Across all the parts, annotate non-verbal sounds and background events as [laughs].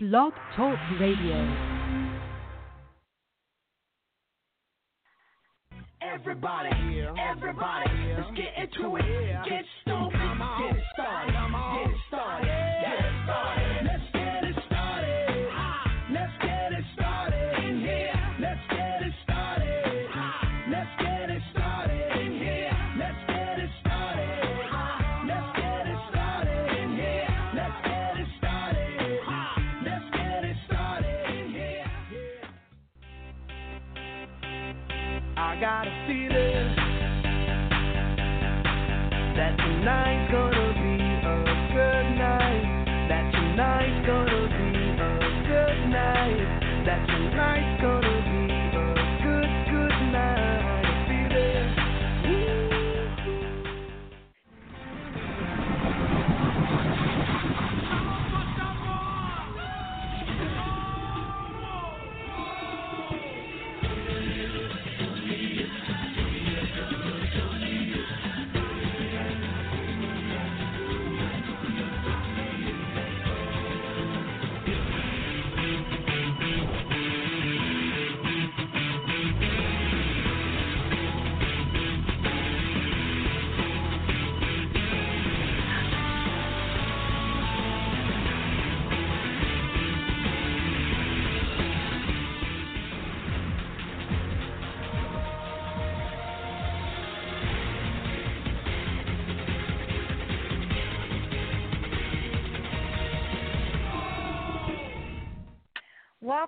Blog Talk Radio. Everybody, everybody, let's get into it. Get stoked, I got a feeling that tonight's gonna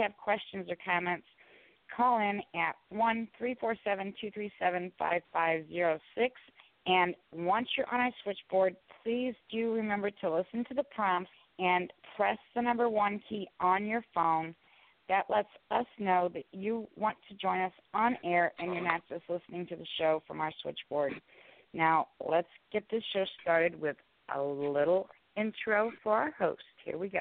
have questions or comments, call in at one three four seven two three seven five five zero six. And once you're on our switchboard, please do remember to listen to the prompts and press the number one key on your phone. That lets us know that you want to join us on air and you're not just listening to the show from our switchboard. Now, let's get this show started with a little intro for our host. Here we go.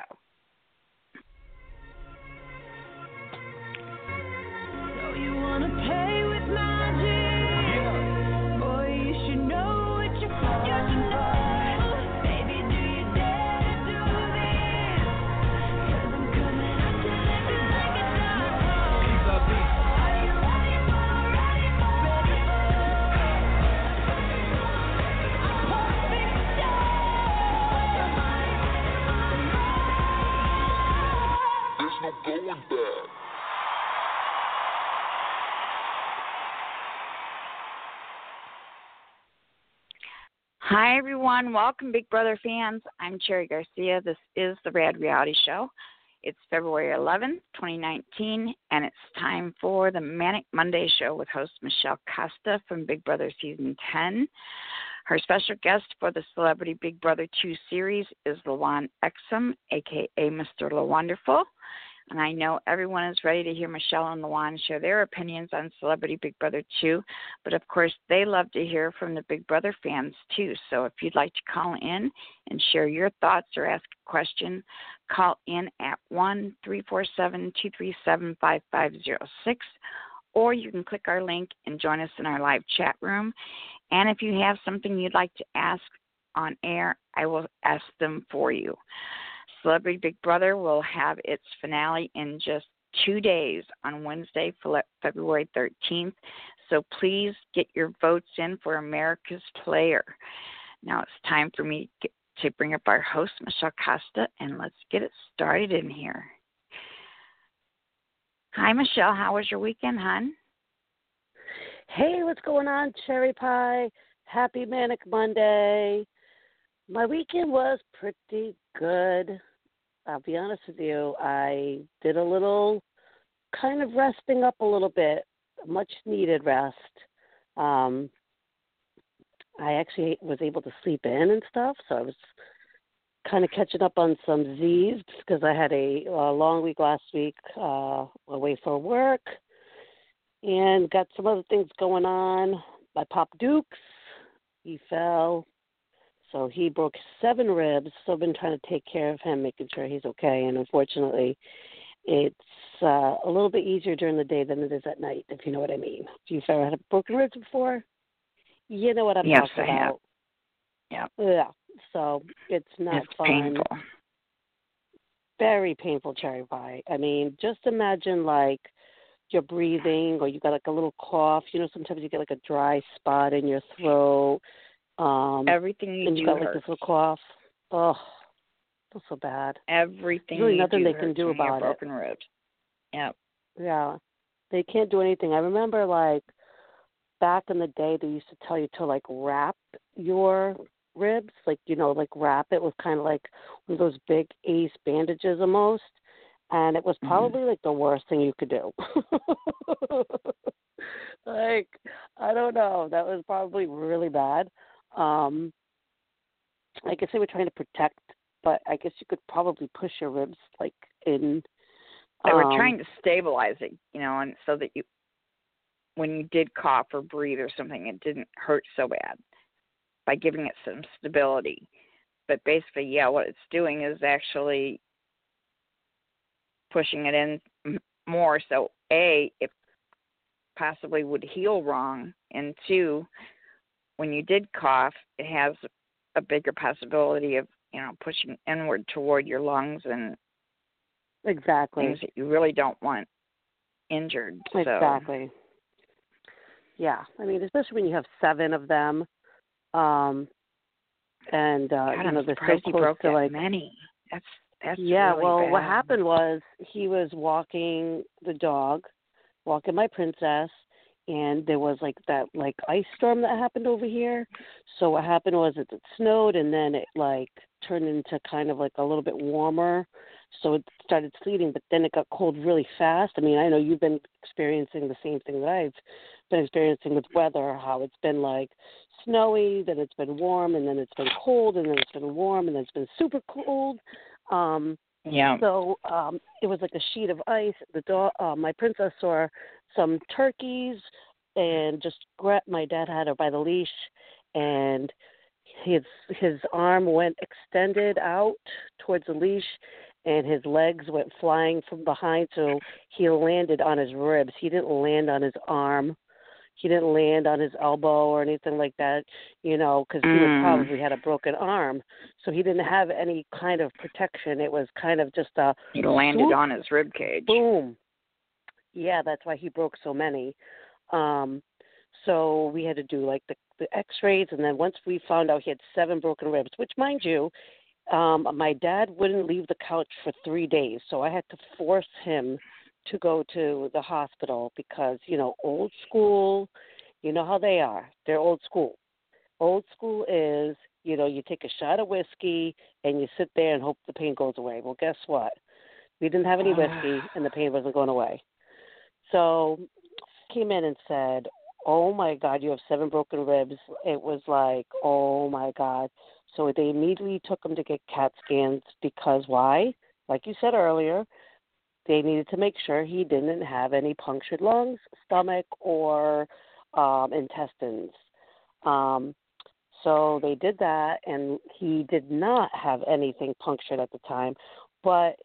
Hi, everyone. Welcome, Big Brother fans. I'm Cherry Garcia. This is the Rad Reality Show. It's February 11th, 2019, and it's time for the Manic Monday Show with host Michelle Costa from Big Brother Season 10. Her special guest for the Celebrity Big Brother 2 series is Lawon Exum, aka Mr. La Wonderful. And I know everyone is ready to hear Michelle and Lawon share their opinions on Celebrity Big Brother 2. But of course, they love to hear from the Big Brother fans too. So if you'd like to call in and share your thoughts or ask a question, call in at 1 347 237 5506. Or you can click our link and join us in our live chat room. And if you have something you'd like to ask on air, I will ask them for you. Celebrity Big Brother will have its finale in just two days on Wednesday, February 13th. So please get your votes in for America's Player. Now it's time for me to bring up our host, Michelle Costa, and let's get it started in here. Hi, Michelle. How was your weekend, hon? Hey, what's going on, Cherry Pie? Happy Manic Monday. My weekend was pretty good. I'll be honest with you. I did a little kind of resting up a little bit, much needed rest. Um, I actually was able to sleep in and stuff, so I was kind of catching up on some Z's because I had a, a long week last week uh, away for work and got some other things going on. My Pop Dukes, he fell, so he broke seven ribs. So I've been trying to take care of him, making sure he's okay. And unfortunately, it's uh, a little bit easier during the day than it is at night, if you know what I mean. If you've ever had broken ribs before, you know what I'm Yes, talking I have. about. Yeah. Yeah. So it's not it's fun. painful. Very painful cherry pie. I mean, just imagine like you're breathing or you got like a little cough. You know, sometimes you get like a dry spot in your throat. Um Everything you and do you got like hurts. this little cough. Oh, feels so bad. Everything really nothing they can do when you have about it. broken ribs. Yep. Yeah. They can't do anything. I remember like back in the day they used to tell you to like wrap your ribs, like you know, like wrap it with kind of like one of those big ace bandages almost. And it was Mhm. probably like the worst thing you could do. [laughs] like, I don't know. That was probably really bad. Um I guess they were trying to protect but I guess you could probably push your ribs like in They were um, trying to stabilize it, you know, and so that you, when you did cough or breathe or something, it didn't hurt so bad by giving it some stability. But basically, yeah, what it's doing is actually pushing it in more. So, A, it possibly would heal wrong. And two, when you did cough, it has a bigger possibility of, you know, pushing inward toward your lungs and exactly. things that you really don't want injured. So Exactly. Yeah, I mean, especially when you have seven of them, um, and uh, God, you know I'm they're so close broke to like. many. That's that's yeah, really well, what happened was he was walking the dog, walking my princess, and there was like that like ice storm that happened over here. So what happened was it, it snowed and then it like turned into kind of like a little bit warmer. So it started sleeting, but then it got cold really fast. I mean, I know you've been experiencing the same thing that I've been experiencing with weather, how it's been like snowy, then it's been warm, and then it's been cold, and then it's been warm, and then it's been super cold. Um, Yeah. so um, it was like a sheet of ice. The dog, uh, my princess saw some turkeys, and just gra- my dad had her by the leash, and his his arm went extended out towards the leash, and his legs went flying from behind. So he landed on his ribs. He didn't land on his arm. He didn't land on his elbow or anything like that, you know, because he would Mm. probably had a broken arm. So he didn't have any kind of protection. It was kind of just a He landed swoop, on his rib cage. boom. Yeah, that's why he broke so many. Um, so we had to do like the, the X-rays, and then once we found out he had seven broken ribs, which, mind you, um, my dad wouldn't leave the couch for three days, so I had to force him to go to the hospital because you know old school. You know how they are. They're old school. Old school is you know you take a shot of whiskey and you sit there and hope the pain goes away. Well, guess what? We didn't have any ah. whiskey, and the pain wasn't going away. So came in and said, "Oh my God, you have seven broken ribs." It was like, "Oh my God." So they immediately took him to get CAT scans because why? Like you said earlier, they needed to make sure he didn't have any punctured lungs, stomach, or um, intestines. Um, so they did that, and he did not have anything punctured at the time, but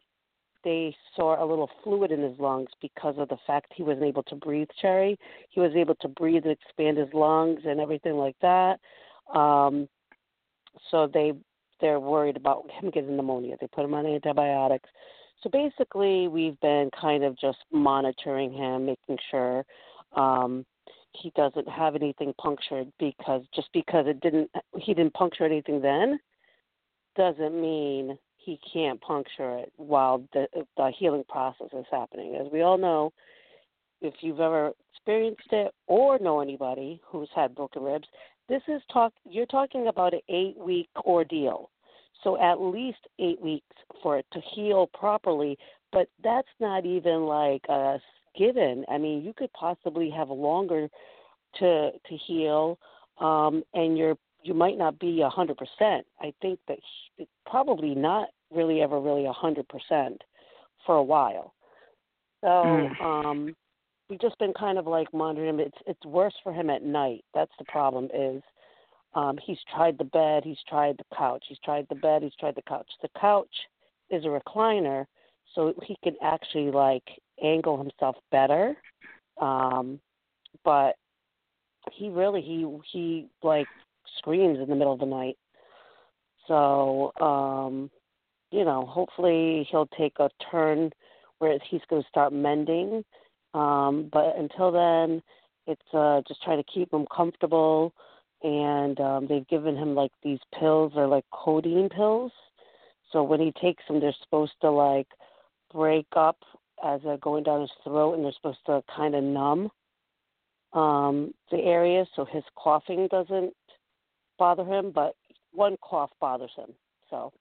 they saw a little fluid in his lungs because of the fact he wasn't able to breathe. Cherry, he was able to breathe and expand his lungs and everything like that. Um, so they they're worried about him getting pneumonia. They put him on antibiotics. So basically, we've been kind of just monitoring him, making sure um, he doesn't have anything punctured because just because it didn't he didn't puncture anything then doesn't mean he can't puncture it while the the healing process is happening. As we all know, if you've ever experienced it or know anybody who's had broken ribs, this is talk you're talking about an eight week ordeal. So at least eight weeks for it to heal properly, but that's not even like a given. I mean, you could possibly have longer to to heal, um, and you're you might not be a hundred percent. I think that he, probably not really ever really a hundred percent for a while. So Mm. um, we've just been kind of like monitoring him. It's it's worse for him at night. That's the problem. Is um, he's tried the bed, he's tried the couch, he's tried the bed, he's tried the couch. The couch is a recliner, so he can actually like angle himself better. Um, but he really he he like screams in the middle of the night. So um, you know, hopefully he'll take a turn where he's going to start mending. Um, but until then, it's uh, just trying to keep him comfortable. And um, they've given him like these pills, they're like codeine pills. So when he takes them, they're supposed to like break up as they're going down his throat, and they're supposed to kind of numb um, the area so his coughing doesn't bother him. But one cough bothers him. So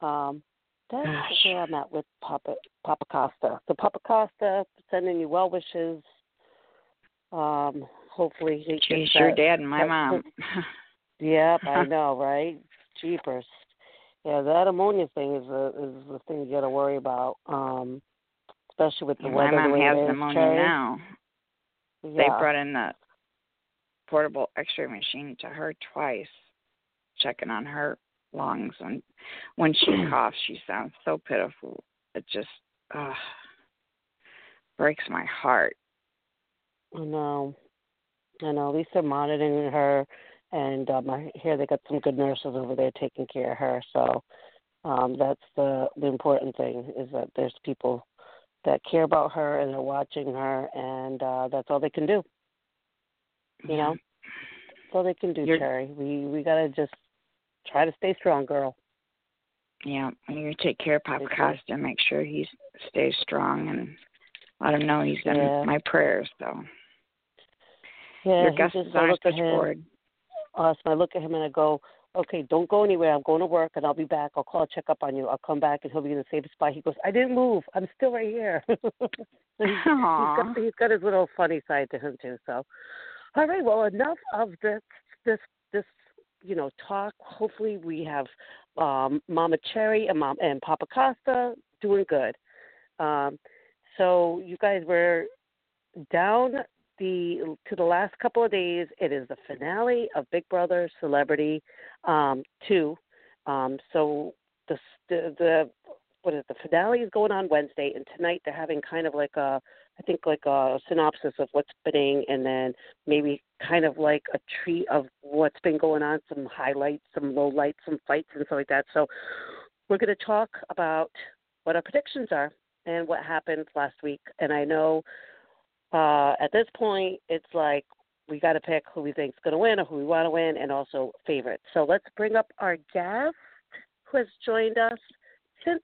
um, that's where I'm at with Papa Papa Costa. So Papa Costa, sending you well wishes. Um, hopefully he She's your that- dad and my mom. [laughs] Yep, I know, right? Jeepers. Yeah, that ammonia thing is the is the thing you got to worry about, um, especially with the my weather. mom the way has it is, pneumonia Cherry. now. Yeah. They brought in the portable X-ray machine to her twice, checking on her lungs. And when she [clears throat] coughs, she sounds so pitiful. It just uh, breaks my heart. I know. I know. At least they're monitoring her, and um, I hear they got some good nurses over there taking care of her. So um, that's the the important thing is that there's people that care about her and they're watching her, and uh, that's all they can do. You know, that's all they can do, You're- Cherry. We we gotta just try to stay strong, girl. Yeah, and you take care of Papa Okay. Costa, make sure he stays strong, and let him know he's in Yeah. my prayers. So Yeah, your he just- is I on look at him- switchboard. Awesome. I look at him and I go, okay, don't go anywhere. I'm going to work and I'll be back. I'll call, check up on you. I'll come back and he'll be in the same spot. He goes, I didn't move. I'm still right here. [laughs] he's, he's got he's got his little funny side to him too. So, all right. Well, enough of this this this you know talk. Hopefully, we have um, Mama Cherry and Mom and Papa Costa doing good. Um, so you guys were down the to the last couple of days. It is the finale of Big Brother Celebrity um, Two. Um, so the, the the what is the finale is going on Wednesday, and tonight they're having kind of like a I think like a synopsis of what's happening, and then maybe kind of like a treat of what's been going on, some highlights, some low lights, some fights, and stuff like that. So we're going to talk about what our predictions are and what happened last week. And I know uh, at this point, it's like we got to pick who we think's going to win or who we want to win, and also favorites. So let's bring up our guest who has joined us since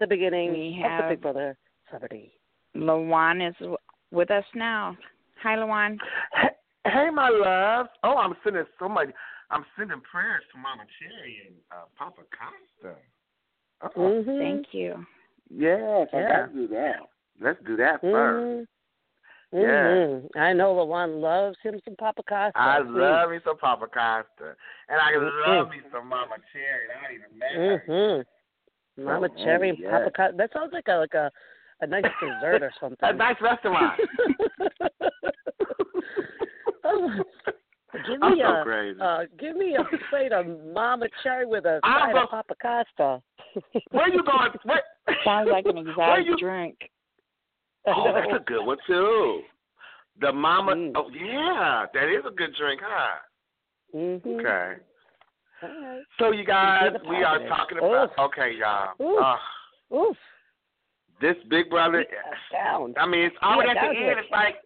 the beginning We of the Big Brother celebrity. Lawon is with us now. Hi, Lawon. Hey, hey, my love. Oh, I'm sending so much. I'm sending prayers to Mama Cherry and uh, Papa Costa. Oh, Mm-hmm. Thank you. yes, I Yeah. gotta do that. Let's do that first. Mm-hmm. Mm-hmm. I know Lawon loves him some Papa Costa. I Please. love me some Papa Costa, and I Mhm. love me some Mama Cherry. I don't even mad. Mm-hmm. Mama Oh, Cherry and yes. Papa Costa. That sounds like a like a a nice [laughs] dessert or something. A nice restaurant. [laughs] Oh, give I'm me so a crazy. uh, give me a plate of Mama Cherry with a I'm side a- of Papa Costa. Where you going? Where? Sounds like an [laughs] Where exotic you? drink. Oh, [laughs] that's a good one too. The Mama. Mm. Oh yeah, that is a good drink, huh? Mm-hmm. Okay. Right. So you guys, we are talking about. Oof. Okay, y'all. Oof. Uh, Oof. this Big Brother. Down. I mean, it's always Yeah, at the end. it. It's like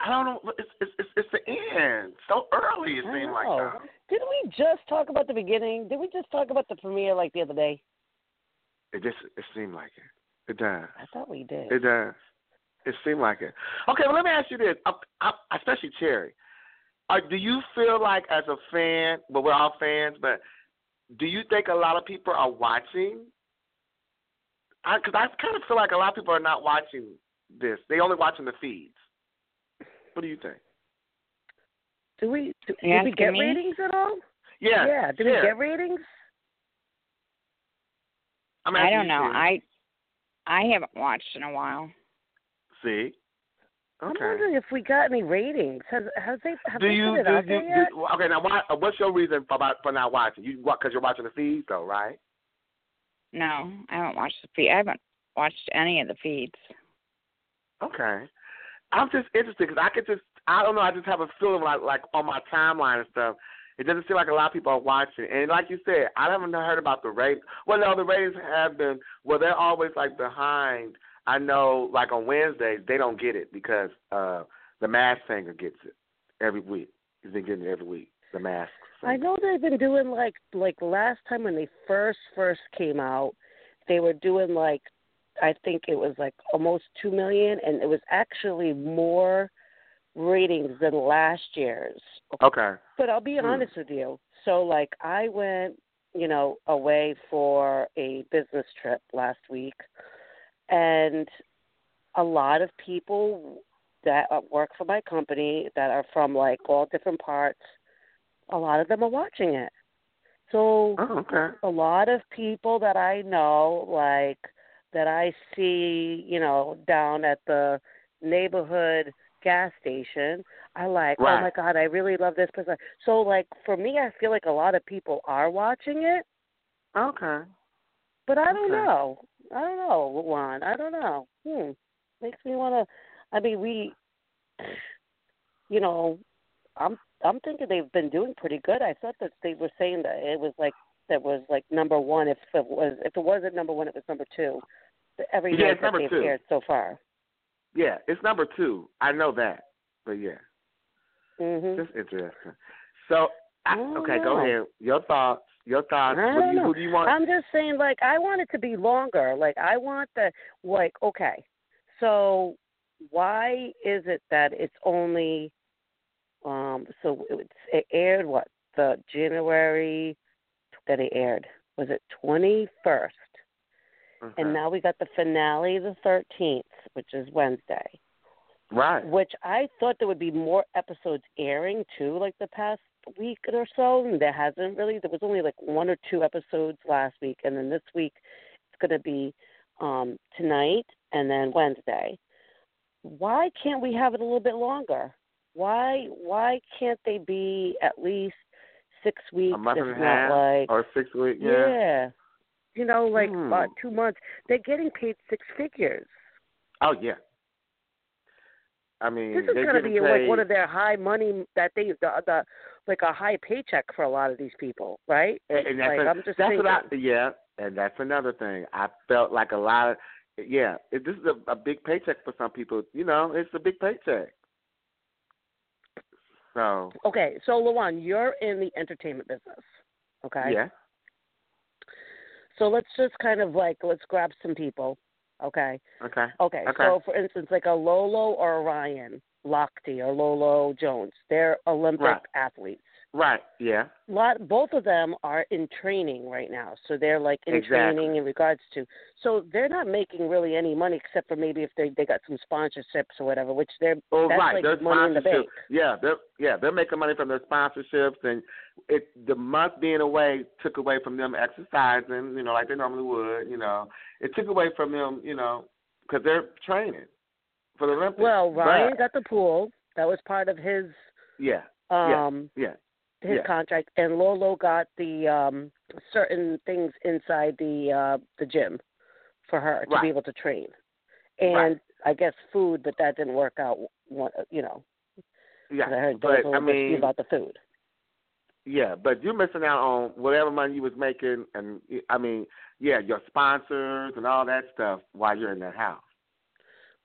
I don't know. It's it's it's, it's the end. So early it I seemed like that. Didn't we just talk about the beginning? Did we just talk about the premiere like the other day? It just it seemed like it. It does. I thought we did. It does. It seemed like it. Okay, well let me ask you this, uh, uh, especially Cherry. Uh, do you feel like as a fan, well we're all fans, but do you think a lot of people are watching? Because I, kind of feel like a lot of people are not watching this. They only watching the feeds. What do you think? Do we? Do, You did we get me? ratings at all? Yeah. Yeah. Do yeah. we get ratings? I'm I don't you, know. Cherry. I I haven't watched in a while. See. I'm wondering if we got any ratings. Has has they have do they you put it do out you, there yet? do, okay now? Why, uh, what's your reason for about, for not watching? You because you're watching the feeds though, right? No, I haven't watched the feed. I haven't watched any of the feeds. Okay. I'm just interested because I could just I don't know I just have a feeling like like on my timeline and stuff. It doesn't seem like a lot of people are watching, and like you said, I haven't heard about the rate. Well, no, the ratings have been well. They're always like behind. I know, like on Wednesdays, they don't get it because uh the Mask Singer gets it every week. He's been getting it every week. The Mask. I know they've been doing like like last time when they first first came out, they were doing like I think it was like almost two million, and it was actually more ratings than last year's. Okay. But I'll be Hmm. honest with you. So like I went, you know, away for a business trip last week and a lot of people that uh, work for my company that are from like all different parts, a lot of them are watching it. So Oh, okay. a lot of people that I know, like that I see, you know, down at the neighborhood gas station, I like, oh my god, I really love this person. So like for me, I feel like a lot of people are watching it, Okay. but I don't know. I don't know, Juan. I don't know. Hmm. Makes me want to. I mean, we, you know, I'm I'm thinking they've been doing pretty good. I thought that they were saying that it was like that was like number one. If it was if it wasn't number one, it was number two. Every Yeah, that they've two. aired so far. Yeah, it's number two. I know that, but yeah. Mhm. Just interesting. So, I, okay, go ahead. Your thoughts. Your thoughts. I What do don't you, know. who do you want? I'm just saying, like, I want it to be longer. Like, I want the like. Okay, so why is it that it's only? Um. So it's it aired what the January that it aired was it twenty first, Okay. and now we got the finale the thirteenth, which is Wednesday. right. Which I thought there would be more episodes airing too, like the past week or so. And there hasn't really. There was only like one or two episodes last week, and then this week it's going to be um tonight and then Wednesday. Why can't we have it a little bit longer? Why why can't they be at least six weeks, A month if and a not half like or six weeks. Yeah. yeah. You know, like Hmm. about two months. They're getting paid six figures. Oh yeah. I mean, This is going to be paid, like one of their high money that they the, the like a high paycheck for a lot of these people, right? and, and that's like, a- I'm just that's thinking. what I yeah, and that's another thing. I felt like a lot of yeah. It, this is a, a big paycheck for some people. You know, it's a big paycheck. So Okay, so Lawon, you're in the entertainment business. Okay. yeah, So let's just kind of like let's grab some people. Okay. okay, Okay. Okay. So for instance, like a Lolo or a Ryan Lochte or Lolo Jones, they're Olympic Right. athletes. right, yeah, lot both of them are in training right now so they're like in Exactly. training in regards to so they're not making really any money except for maybe if they they got some sponsorships or whatever which they're Oh, that's right. like Their money in the bank Yeah, they're yeah they're making money from their sponsorships, and it the month being away took away from them exercising, you know, like they normally would. You know, it took away from them, you know, because they're training for the Olympics. well ryan But- got the pool that was part of his yeah, yeah, um yeah, his yeah. contract and lolo got the um certain things inside the uh the gym for her to Right. be able to train and Right. i guess food but that didn't work out you know, yeah. i heard but I mean, about the food Yeah, but you're missing out on whatever money you was making, and I mean, yeah, your sponsors and all that stuff while you're in that house.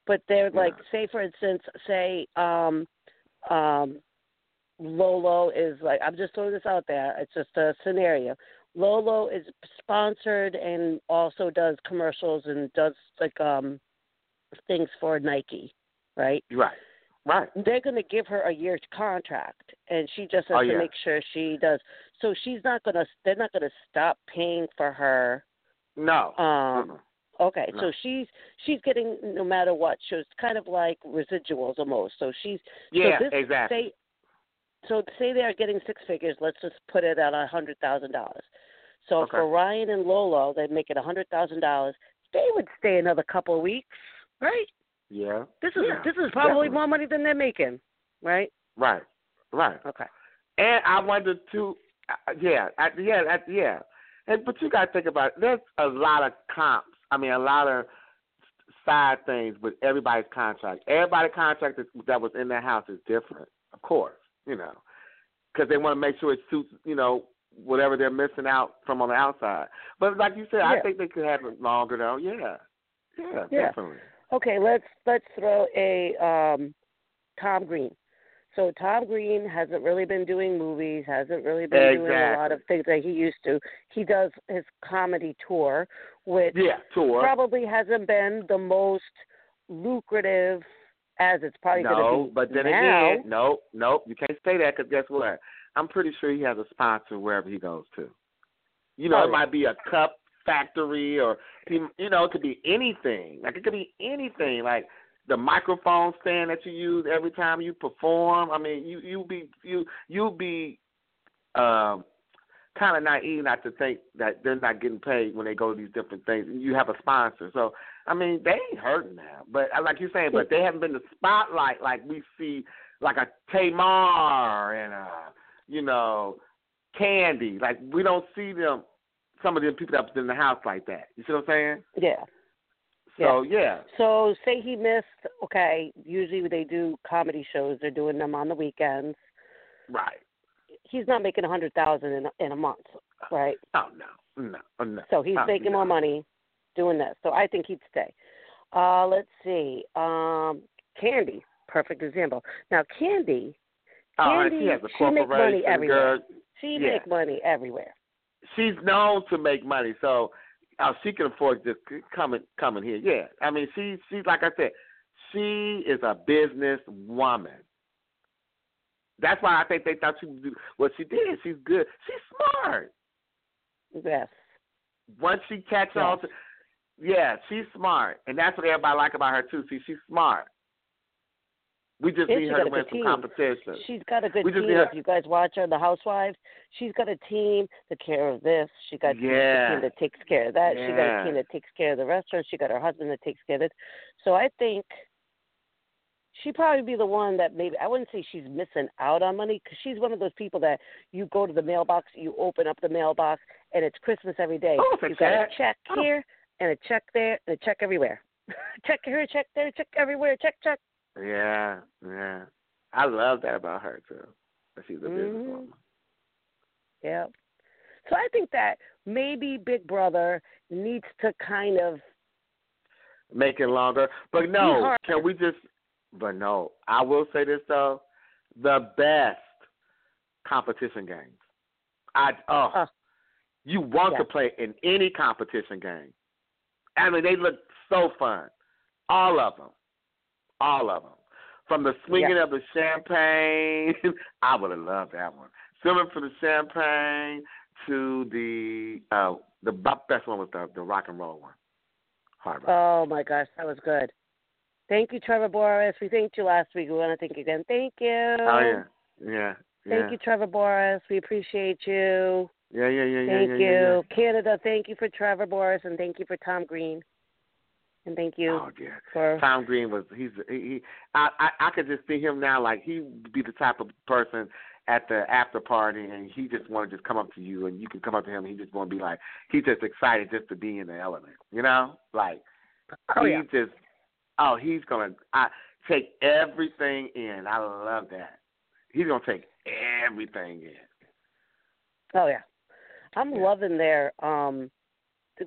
But they're Yeah. like, say for instance, say um, um, Lolo is like, I'm just throwing this out there. It's just a scenario. Lolo is sponsored and also does commercials and does like um things for Nike, right? Right. Right. they're going to give her a year's contract and she just has Oh, to yeah. make sure she does so she's not going to they're not going to stop paying for her No. um. Okay No. so she's she's getting no matter what so it's kind of like residuals almost so she's yeah, so this, exactly. say so say they're getting six figures let's just put it at a hundred thousand dollars so Okay. for ryan and lolo they make it a hundred thousand dollars they would stay another couple of weeks right yeah. this is Yeah, this is probably definitely. more money than they're making right Right. Right. okay And I wonder too. uh, Yeah. I, yeah. I, yeah. And but you got to think about it. There's a lot of comps. I mean, a lot of side things with everybody's contract. Everybody's contract that, that was in their house is different, of course. You know, because they want to make sure it suits. You know, whatever they're missing out from on the outside. But like you said, I think they could have it longer though. Yeah. Yeah. Yeah. Definitely. Okay, let's let's throw a um Tom Green. So Tom Green hasn't really been doing movies, hasn't really been doing a lot of things that he used to. He does his comedy tour, which Yeah. Tour. probably hasn't been the most lucrative as it's probably no, going to be but then now. again, no, no, you can't say that because guess what? I'm pretty sure he has a sponsor wherever he goes to. You know, Oh, it yeah. might be a cup factory or you know, it could be anything. Like it could be anything. Like the microphone stand that you use every time you perform. I mean, you you be you you be um kind of naive not to think that they're not getting paid when they go to these different things. You have a sponsor, so I mean they ain't hurting now. But uh, like you're saying, but they haven't been the spotlight like we see, like a Tamar and uh, you know, Kandi. Like we don't see them. Some of them people that's in the house like that. You see what I'm saying? Yeah. So yeah, So say he missed. Okay, usually they do comedy shows. They're doing them on the weekends. right. He's not making a hundred thousand in in a month, right? Oh no, no, no. So he's Oh, making no. more money doing this. So I think he'd stay. Uh, let's see. Um, Kandi, perfect example. Now Kandi, Oh, and Kandi, she has a she make money everywhere. girl. she Yeah. make money everywhere. she's known to make money, so uh, she can afford just come in, come in here. Yeah, I mean, she she's like I said, she is a business woman. That's why I think they thought she would do what she did. She's good. She's smart. Yes. Once she catch Yes. on to, yeah, she's smart, and that's what everybody like about her too. See, she's smart. We just And need her to win some team. competition. She's got a good We just team. her- If you guys watch her, on The Housewives, she's got a team to care of this. She got Yeah. a team that takes care of that. She got a team that takes care of the restaurant. She got her husband that takes care of it. So I think she'd probably be the one that maybe I wouldn't say she's missing out on money because she's one of those people that you go to the mailbox, you open up the mailbox, and it's Christmas every day. Oh, you got a check. Oh. here and a check there and a check everywhere. [laughs] check here, check there, check everywhere, check, check. Yeah, yeah. I love that about her too. That she's a Mhm. businesswoman. Yeah. So I think that maybe Big Brother needs to kind of make it longer. But no, can we just? But no, I will say this though: the best competition games. I oh, Uh, you want yeah. to play in any competition game. I mean, they look so fun. All of them, all of them. From the swinging of the champagne, [laughs] I would have loved that one. Swimming for the champagne to the uh the best one was the the rock and roll one. Hard rock. oh my gosh, that was good. Thank you, Trevor Boris. We thanked you last week. We want to thank you again. Thank you. Oh yeah, yeah, yeah. Thank you, Trevor Boris. We appreciate you. Yeah, yeah, yeah, yeah, Thank yeah, you. yeah, yeah. Canada, thank you for Trevor Boris and thank you for Tom Green. And thank you Oh dear. for Tom Green was he's he, he I, I I could just see him now like he would be the type of person at the after party and he just want to just come up to you and you can come up to him and he just want to be like he's just excited just to be in the element you know like Oh he yeah. just oh he's gonna I take everything in I love that he's gonna take everything in Oh yeah. I'm Yeah. loving their um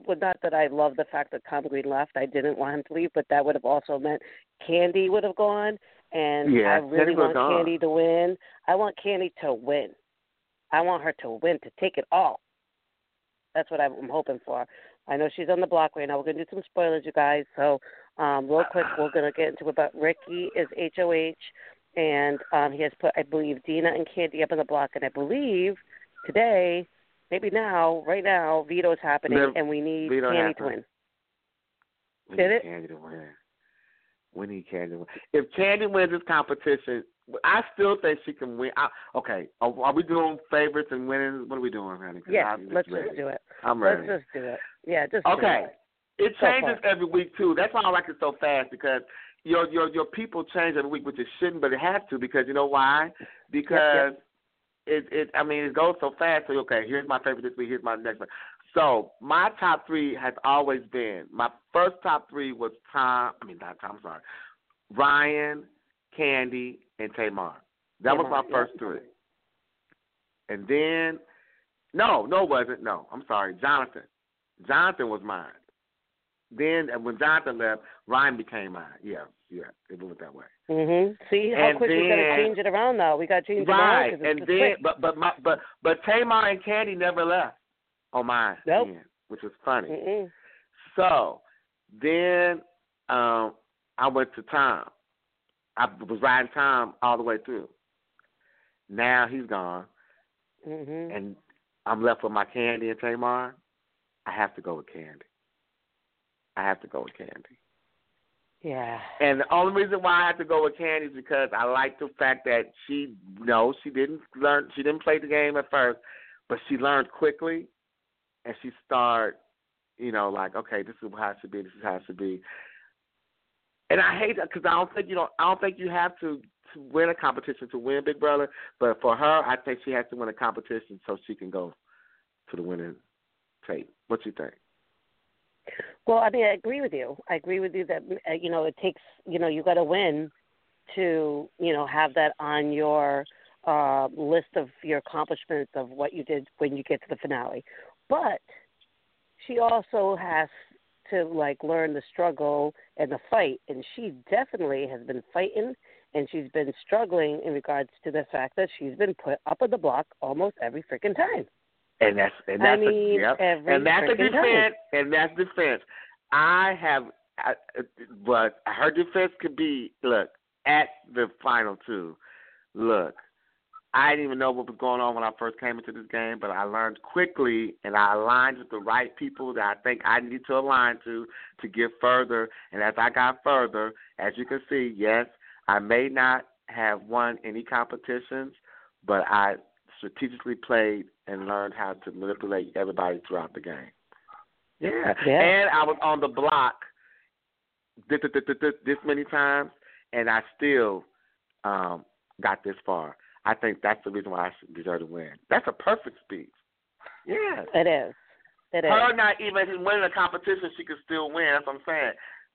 well, not that I love the fact that Tom Green left. I didn't want him to leave, but that would have also meant Kandi would have gone, and Yeah, I really want gone. Kandi to win. I want Kandi to win. I want her to win to take it all. That's what I'm hoping for. I know she's on the block right now. We're gonna do some spoilers, you guys. So, um, real quick, we're gonna get into about Ricky is HOH, and um, he has put, I believe, Dina and Kandi up on the block, and I believe today, maybe now, right now, Veto's happening, The- and we need Veto Kandi to win. We Did need it? Kandi to win. We need Kandi to win. If Kandi wins this competition, I still think she can win. I, okay, are, are we doing favorites and winning? What are we doing, honey? Yeah, let's ready. just do it. I'm ready. Let's just do it. Yeah, just do Okay. It. It Go for changes every week too. That's why I like it so fast because your your your people change every week, which it shouldn't, but it has to because you know why? Because it it I mean it goes so fast. So okay, here's my favorite this week. Here's my next one. So my top three has always been my first top three was Tom. I mean not Tom. I'm sorry, Ryan, Kandi, and Tamar. That was my first yep. three. And then no, no, it wasn't. No, I'm sorry, Jonathan. Jonathan was mine. Then and when Jonathan left, Ryan became mine. Yeah, yeah, it went that way. Mhm. See how And quick we got to change it around now. We got to change it Right, around 'cause it's and then quick. but but my but but Tamar and Kandi never left on mine. Nope. then, which was funny. Mm-mm. So then um I went to Tom. I was riding Tom all the way through. Now he's gone, Mhm. and I'm left with my Kandi and Tamar. I have to go with Kandi. I have to go with Kandi. Yeah. And the only reason why I have to go with Kandi is because I like the fact that she no, she didn't learn she didn't play the game at first, but she learned quickly and she started, you know, like, okay, this is how it should be, this is how it should be. And I hate that because I don't think you know I don't think you have to, to win a competition to win Big Brother, but for her, I think she has to win a competition so she can go to the winning tape. What you think? Well, I mean, I agree with you. I agree with you that uh, you know it takes you know you got to win to you know have that on your uh, list of your accomplishments of what you did when you get to the finale. But she also has to like learn the struggle and the fight, and she definitely has been fighting and she's been struggling in regards to the fact that she's been put up on the block almost every freaking time. And that's and I that's mean, a, yep. and that's a freaking time. defense. And that's defense. I have, I, but her defense could be look at the final two. Look, I didn't even know what was going on when I first came into this game, but I learned quickly, and I aligned with the right people that I think I need to align to to get further. And as I got further, as you can see, yes, I may not have won any competitions, but I strategically played and learned how to manipulate everybody throughout the game. Yeah. Yeah. And I was on the block this, this, this, this, this many times, and I still um, got this far. I think that's the reason why I deserve to win. That's a perfect speech. Yeah. It is. It is. Her not even winning a competition, she could still win. That's what I'm saying.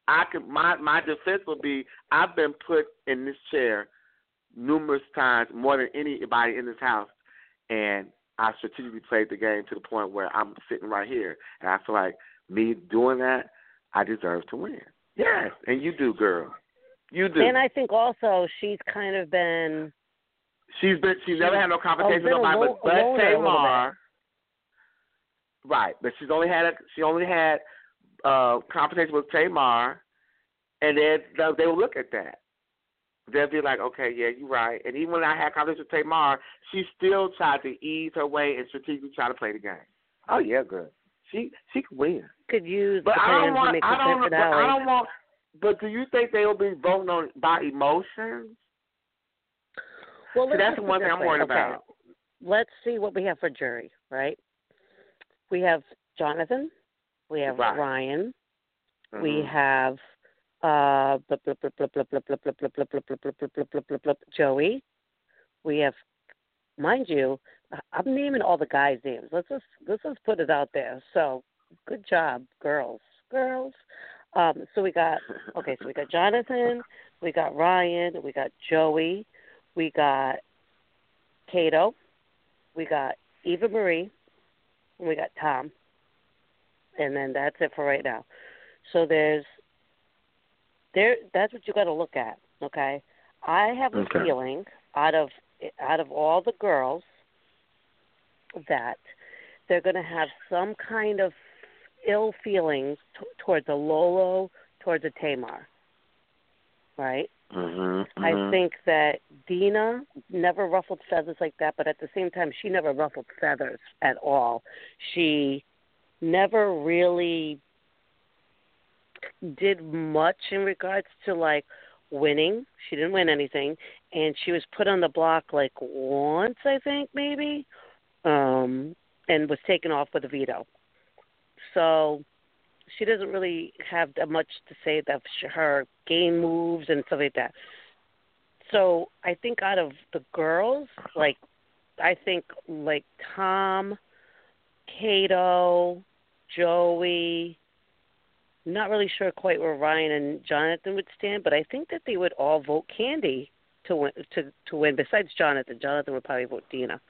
I could my my defense would be I've been put in this chair numerous times, more than anybody in this house, and I strategically played the game to the point where I'm sitting right here, and I feel like me doing that, I deserve to win. Yes, and you do, girl. You do. And I think also she's kind of been She's been she's never had no competition with been a nobody lo- but a Beth loner a little Tamar. Right, but she's only had a she only had uh competition with Tamar, and then they they will look at that. They'll be like, okay, yeah, you're right. And even when I had competition with Tamar, she still tried to ease her way and strategically try to play the game. Oh yeah, good. She she could win. could use But the I don't want. I don't. But. I don't want. But do you think they will be voting on by emotions? well, that's the one thing I'm worried okay. about. Let's see what we have for jury, right? We have Jonathan, we have Right. Ryan, Mhm. we have Joey. We have, mind you, I'm naming all the guys' names. Let's just let's just put it out there. So, good job, girls, girls. Um, so we got okay. So we got Jonathan, we got Ryan, we got Joey, we got Kato, we got Eva Marie, and we got Tom. and then that's it for right now. So there's there. That's what you got to look at. Okay, I have a Okay. feeling out of out of all the girls that they're going to have some kind of ill feelings t- towards a Lolo, towards a Tamar. Right? Mhm. I mhm. think that Dina never ruffled feathers like that, but at the same time, she never ruffled feathers at all. She never really did much in regards to like winning. She didn't win anything, and she was put on the block like once, I think, maybe, um, and was taken off with a veto. So she doesn't really have that much to say that her game moves and stuff like that. So I think out of the girls, like I think like Tom, Kato, Joey. Not really sure quite where Ryan and Jonathan would stand, but I think that they would all vote Kandi to win. To to win. Besides Jonathan, Jonathan would probably vote Dina.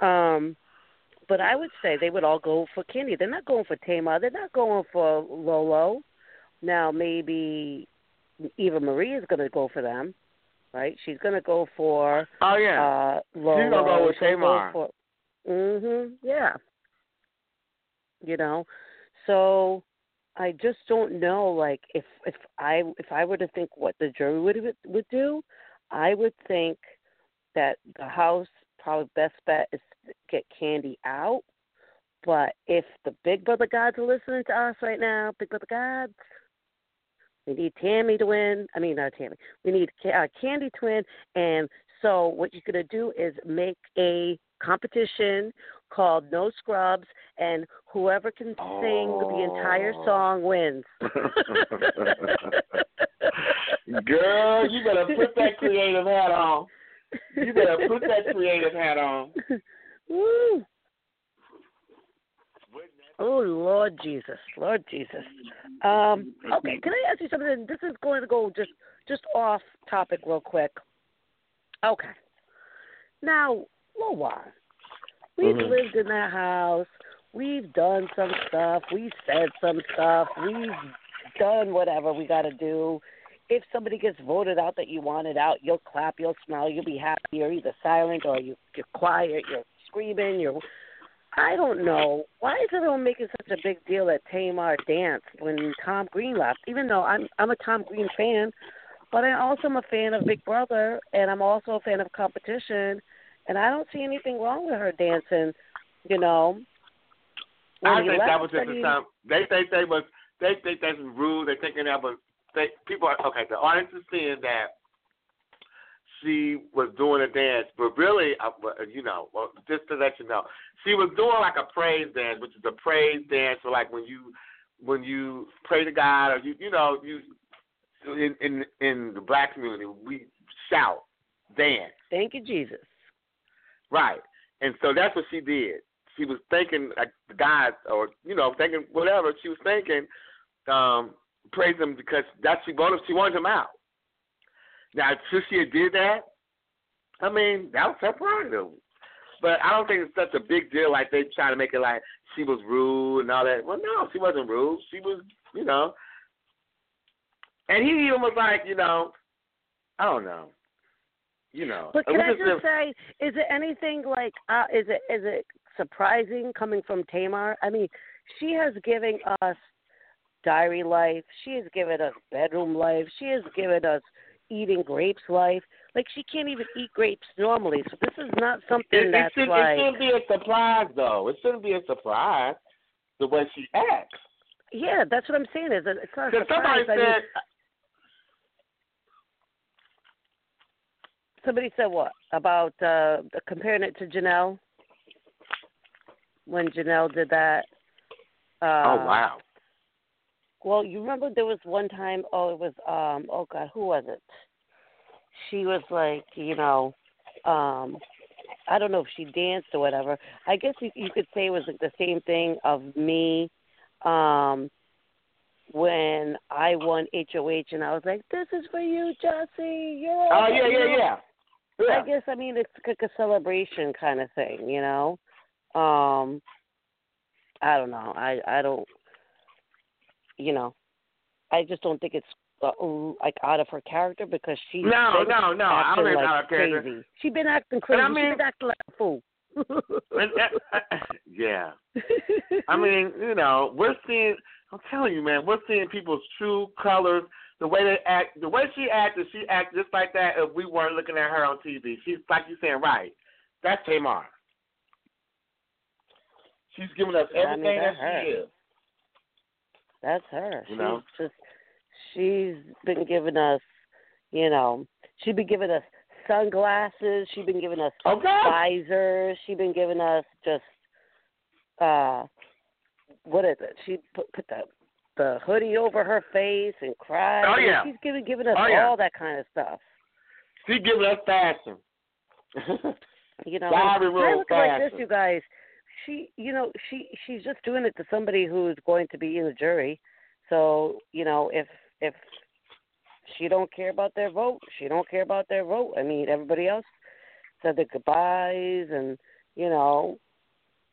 Um, but I would say they would all go for Kandi. They're not going for Tamar. They're not going for Lolo. Now maybe Eva Marie is going to go for them, right? She's going to go for Oh yeah. uh, Lolo. She's gonna go with Tamar. for- Mhm. Yeah. You know, so I just don't know. Like, if if I if I were to think what the jury would would do, I would think that the house probably best bet is get Kandi out. But if the Big Brother gods are listening to us right now, Big Brother gods, we need Tammy to win. I mean, not Tammy. We need uh, Kandi to win. And so, what you're to do is make a competition called No Scrubs, and whoever can sing the entire Oh. song wins. [laughs] Girl, you better put that creative hat on. You better put that creative hat on. [laughs] Woo. Oh Lord Jesus, Lord Jesus. Um, okay, can I ask you something? This is going to go just just off topic real quick. Okay. Now, Loa, we've Mhm. lived in that house. We've done some stuff. We've said some stuff. We've done whatever we got to do. If somebody gets voted out that you wanted out, you'll clap, you'll smile, you'll be happy. You're either silent or you, you're quiet, you're screaming, you're. I don't know. Why is everyone making such a big deal that Tamar danced when Tom Green left? Even though I'm I'm a Tom Green fan, but I also am a fan of Big Brother, and I'm also a fan of competition, and I don't see anything wrong with her dancing. You know. When I think that was just some. They think they was. They think that's rude. They thinking that was. They people are okay. The audience is seeing that she was doing a dance, but really, uh, you know, well, just to let you know, she was doing like a praise dance, which is a praise dance for like when you when you pray to God or you you know you in in in the black community we shout dance Thank you, Jesus. Right. And so that's what she did. She was thinking like the God or you know, thinking whatever she was thinking, um, praise him because that's she wanted she wanted him out. Now should she have did that? I mean, that was her prerogative. But I don't think it's such a big deal like they try to make it like she was rude and all that. Well no, she wasn't rude. She was you know and he even was like, you know, I don't know. You know. But can I just a- say, is it anything like? Uh, is it is it surprising coming from Tamar? I mean, she has given us diary life. She has given us bedroom life. She has given us eating grapes life. Like she can't even eat grapes normally. So this is not something It, it, that's should, like. it shouldn't be a surprise, though. It shouldn't be a surprise the way she acts. Yeah, that's what I'm saying. Is it's not a Because surprise. somebody I mean, said, somebody said what about uh comparing it to Janelle when Janelle did that. Uh, "Oh wow, Well, you remember there was one time. Oh, it was um. Oh God, who was it? She was like, you know, um, I don't know if she danced or whatever. I guess you, you could say it was like the same thing of me, um, when I won HOH and I was like, "This is for you, Jessie. You're all oh yeah, yeah, yeah." Yeah. I guess I mean it's like a celebration kind of thing, you know. Um I don't know. I I don't. You know, I just don't think it's uh, like out of her character because she's No, no, no. I don't think like out of character. crazy. She been acting crazy. I she mean- been acting like a fool. And, uh, uh, yeah. I mean, you know, we're seeing. I'm telling you, man, we're seeing people's true colors. The way they act, the way she acted, she acted just like that. If we weren't looking at her on TV, she's like you saying, right? That's Tamar. She's giving us I mean, everything that she is. That's her. You know? She's just she's been giving us, you know, she's been giving us sunglasses. She's been giving us Okay. visors. She's been giving us just uh what is it? She put put the the hoodie over her face and cried. Oh, yeah. she's giving giving us Oh, yeah. all that kind of stuff. She giving us fashion. [laughs] You know, Diary I look at like this, you guys. She, you know, she she's just doing it to somebody who's going to be in the jury. So, you know, if if she don't care about their vote, she don't care about their vote. I mean, everybody else said their goodbyes, and you know,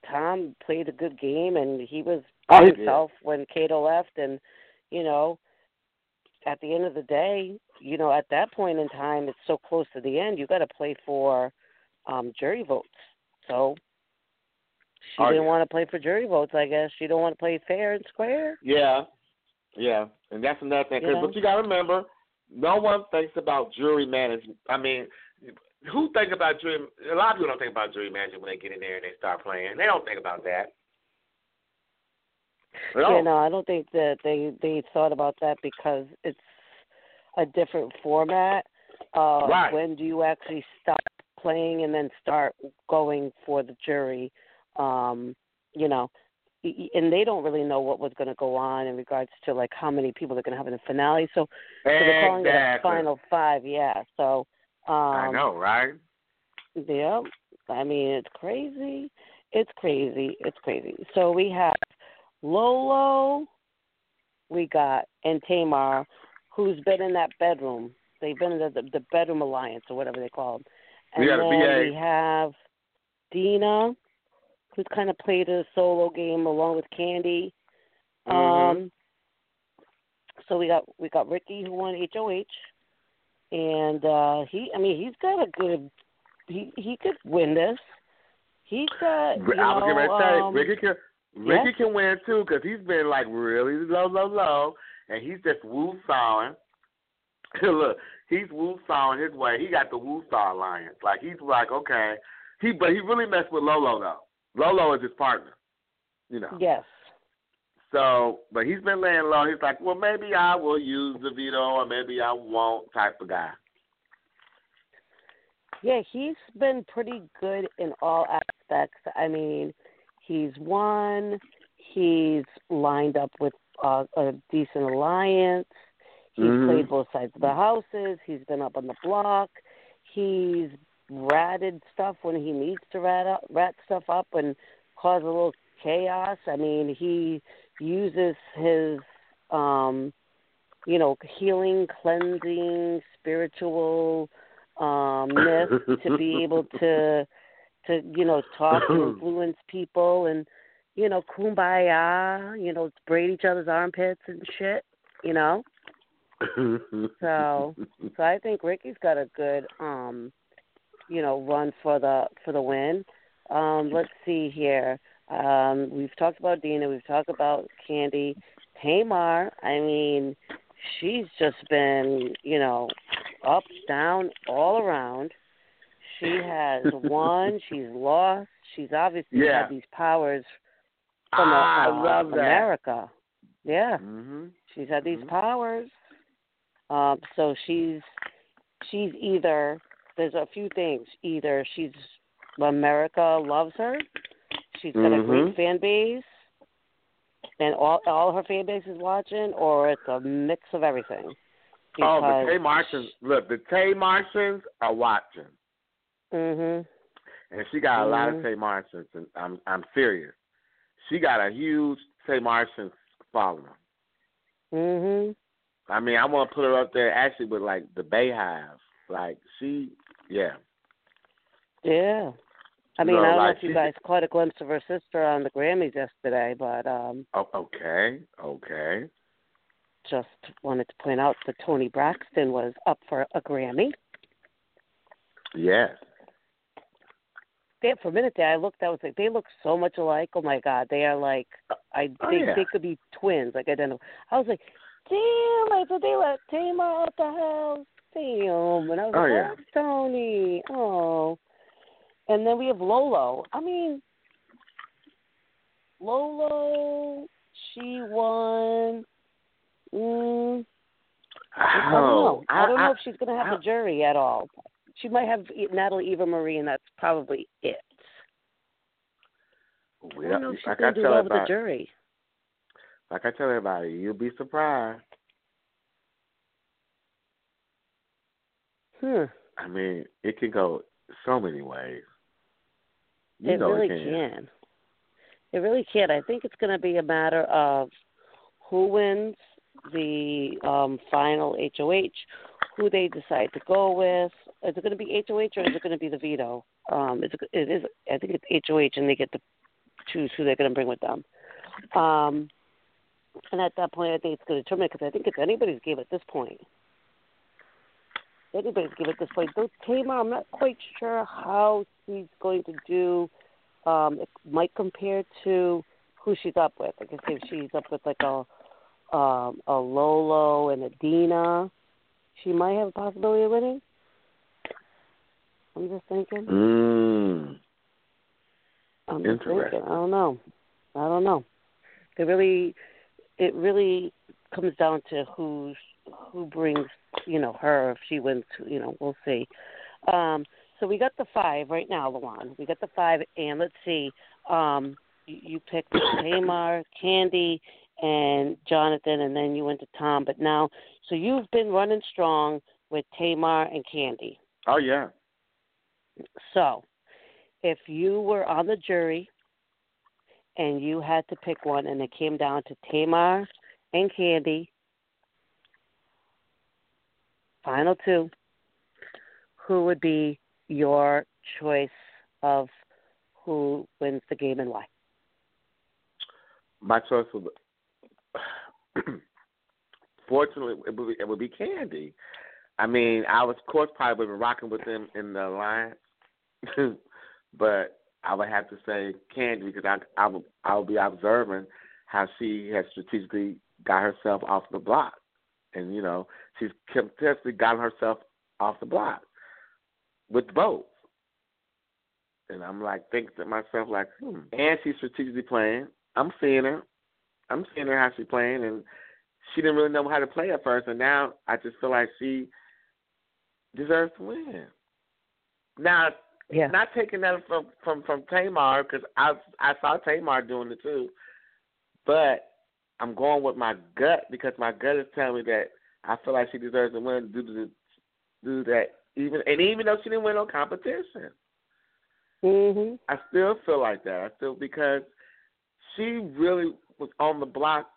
Tom played a good game, and he was Oh, by did. himself when Kato left, and you know, at the end of the day, you know, at that point in time, it's so close to the end, you got to play for um jury votes. So she Oh, didn't yeah. want to play for jury votes. I guess she don't want to play fair and square. Yeah, yeah, and that's another thing. 'cause know? But you got to remember, no one thinks about jury management. I mean, who think about jury? A lot of people don't think about jury management when they get in there and they start playing. They don't think about that. They Yeah, no, I don't think that they they thought about that because it's a different format. Uh, Right. When do you actually stop playing and then start going for the jury? Um, you know, and they don't really know what was going to go on in regards to like how many people they're going to have in the finale. So, so they're calling it a final five. Yeah. So. Um, I know, right? Yeah. I mean, it's crazy. It's crazy. It's crazy. So we have Lolo, we got and Tamar, who's been in that bedroom. They've been in the, the, the bedroom alliance or whatever they call them. And We then we have Dina, who's kind of played a solo game along with Kandi. Mhm. Um. So we got we got Ricky who won HOH, and uh he I mean he's got a good he he could win this. He's got you I was know, to say um, Ricky can Ricky can win too because he's been like really low, low, low, and he's just woo sawing. [laughs] Look, he's woo sawing his way. He got the woo saw alliance. Like he's like okay, he but he really messed with Lolo though. Lolo is his partner, you know. Yes. So, but he's been laying low. He's like, well, maybe I will use the veto, or maybe I won't, type of guy. Yeah, he's been pretty good in all aspects. I mean, he's won. He's lined up with uh, a decent alliance. He's Mhm. played both sides of the houses. He's been up on the block. He's ratted stuff when he needs to rat up, rat stuff up and cause a little chaos. I mean, he uses his um you know, healing, cleansing, spiritual um ness to be [laughs] able to to, you know, talk and [clears throat] influence people and you know, kumbaya, you know, braid each other's armpits and shit, you know. [laughs] So so I think Ricky's got a good um you know, run for the for the win. Um, let's see here. Um, we've talked about Dina, we've talked about Kandi. Tamar, I mean, she's just been, you know, up, down, all around. She has [laughs] won, she's lost, she's obviously Yeah. had these powers from I uh, that. America. Yeah. hmm She's had these Mhm. powers. Um, so she's she's either there's a few things. Either she's America loves her, she's got a great fan base, and all all her fan base is watching, or it's a mix of everything. Oh, the Tay Martians! Look, the Tamartians are watching, Mhm. and she got a lot of Mhm. Tamartians, and I'm I'm serious. She got a huge Tamartians following. Mhm. I mean, I want to put her up there actually with like the BeyHive. Like she, yeah. Yeah. I mean, No, I don't like know if you guys caught a glimpse of her sister on the Grammys yesterday, but um Oh, okay, okay. just wanted to point out that Toni Braxton was up for a Grammy. Yes. They, for a minute there, I looked. I was like, they look so much alike. Oh my God, they are like, I Oh, think yeah. they could be twins. Like I don't know. I was like, damn! I thought they let Tamar out the house. Damn! And I was Oh, like, yeah. Toni. Oh. And then we have Lolo. I mean, Lolo. She won. Mm, I don't know. I, don't know if she's going to have I- the jury at all. She might have Natalie Eva Marie, and that's probably it. I don't know if she's like going to do well with the jury. like I tell everybody, you'll be surprised. Hmm. I mean, it can go so many ways. You it know really it can. can. It really can. I think it's going to be a matter of who wins the um final HOH, who they decide to go with. Is it going to be HOH or is it going to be the veto? Um, it's, it is. I think it's HOH, and they get to choose who they're going to bring with them. Um, and at that point, I think it's going to determine because I think it's anybody's game at this point. Anybody's game at this point. Though Tamar, I'm not quite sure how she's going to do. Um, it might compare to who she's up with. Like I say, if she's up with like a um, a Lolo and a Dina, she might have a possibility of winning. I'm just thinking. Mm. I'm just thinking. Interesting. I don't know. I don't know. It really, it really comes down to who's who brings, you know, her. If she wins, you know, we'll see. Um, so we got the five right now, Lawon. We got the five, and let's see. Um, you, you picked Tamar, Kandi, and Jonathan, and then you went to Tom. But now, so you've been running strong with Tamar and Kandi. Oh yeah. So, if you were on the jury and you had to pick one, and it came down to Tamar and Kandi, final two, who would be your choice of who wins the game and why? My choice would. [clears throat] Fortunately, it would, be, it would be Kandi. I mean, I was, of course, probably been rocking with them in the alliance, [laughs] but I would have to say Kandi because I, I will, I will be observing how she has strategically got herself off the block, and you know, she's contestedly gotten herself off the block with both. And I'm like thinking to myself, like, hmm. And she's strategically playing. I'm seeing her. I'm seeing her how she's playing, and she didn't really know how to play at first, and now I just feel like she deserves to win. Now, Yeah. not taking that from from from Tamar because I I saw Tamar doing it too, but I'm going with my gut because my gut is telling me that I feel like she deserves to win due to the, due to that even and even though she didn't win no competition. Mhm. I still feel like that. I still because she really was on the block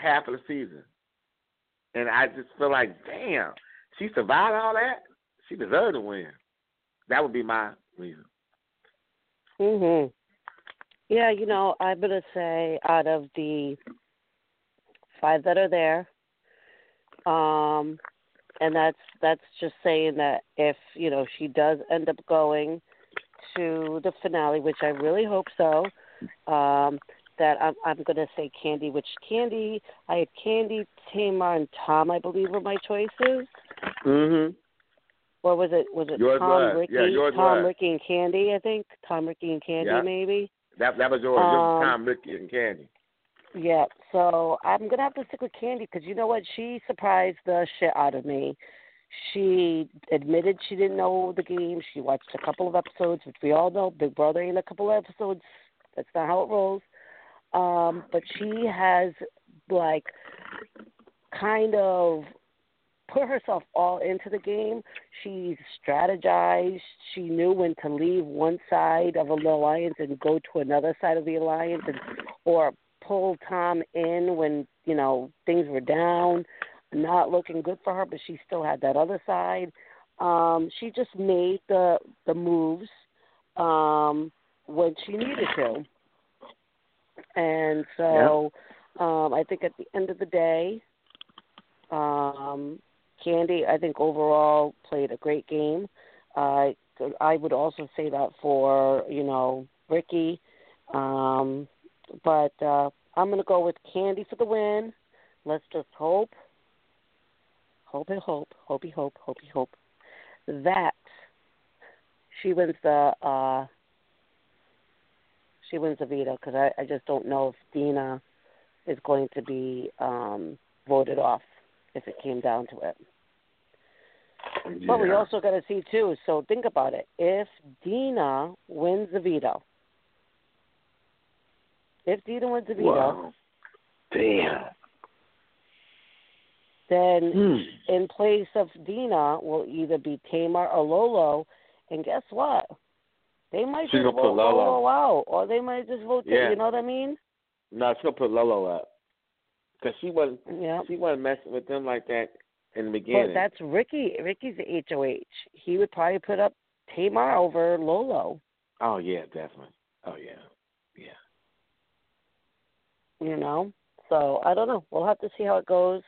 half of the season, and I just feel like, damn, she survived all that. She deserved to win. That would be my reason. Mhm. Yeah, you know, I'm gonna say out of the five that are there, um, and that's that's just saying that if you know she does end up going to the finale, which I really hope so, um, that I'm I'm gonna say Kandi, which Kandi I had Kandi, Tamar, and Tom, I believe were my choices. Mhm. Or was it was it Yours Tom, was. Ricky, Yeah, yours Tom, was. Ricky, and Kandi? I think Tom, Ricky, and Kandi, Yeah. maybe. That that was yours. yours Um, was Tom, Ricky, and Kandi. Yeah, so I'm gonna have to stick with Kandi because you know what? She surprised the shit out of me. She admitted she didn't know the game. She watched a couple of episodes, which we all know Big Brother ain't a couple of episodes. That's not how it rolls. Um, but she has like kind of put herself all into the game. She strategized. She knew when to leave one side of an alliance and go to another side of the alliance, and or pull Tom in when you know things were down, not looking good for her, but she still had that other side. Um, she just made the the moves um, when she needed to. And so um, I think at the end of the day, um, Kandi, I think overall played a great game. Uh, I would also say that for you know Ricky, um, but uh, I'm going to go with Kandi for the win. Let's just hope, hope and hope, hopey hope, hopey hope that she wins the uh, she wins the veto because I, I just don't know if Dina is going to be um, voted off if it came down to it. But we also got to see too. So think about it. If Dina wins the veto, if Dina wins the veto, Wow. Damn. then Hmm. in place of Dina will either be Tamar or Lolo. And guess what? They might She's just vote Lolo. Lolo out, or they might just vote. Yeah. You know what I mean? No, she'll put Lolo up because she wasn't Yeah. she wasn't messing with them like that in the beginning. But that's Ricky. Ricky's the HOH. He would probably put up Tamar over Lolo. oh yeah, definitely. Oh yeah, yeah. You know. So I don't know. We'll have to see how it goes.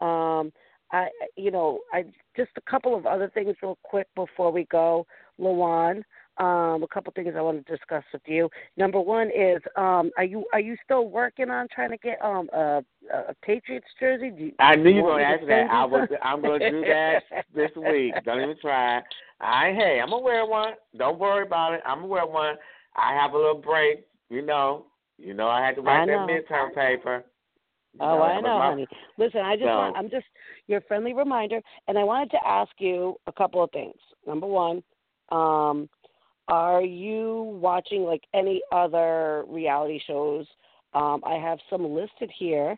Um, I, you know, I just a couple of other things real quick before we go, Lawon. Um, a couple things I want to discuss with you. Number one is, um, are you are you still working on trying to get um a, a Patriots jersey? Do you, I knew you were me gonna ask that. I was. I'm gonna do that [laughs] this week. Don't even try. I hey, I'm gonna wear one. Don't worry about it. I'm gonna wear one. I have a little break. You know. You know I had to write that midterm paper. You Oh, I know, my- honey. Listen, I just So- want, I'm just your friendly reminder, and I wanted to ask you a couple of things. Number one, um, are you watching like any other reality shows? Um, I have some listed here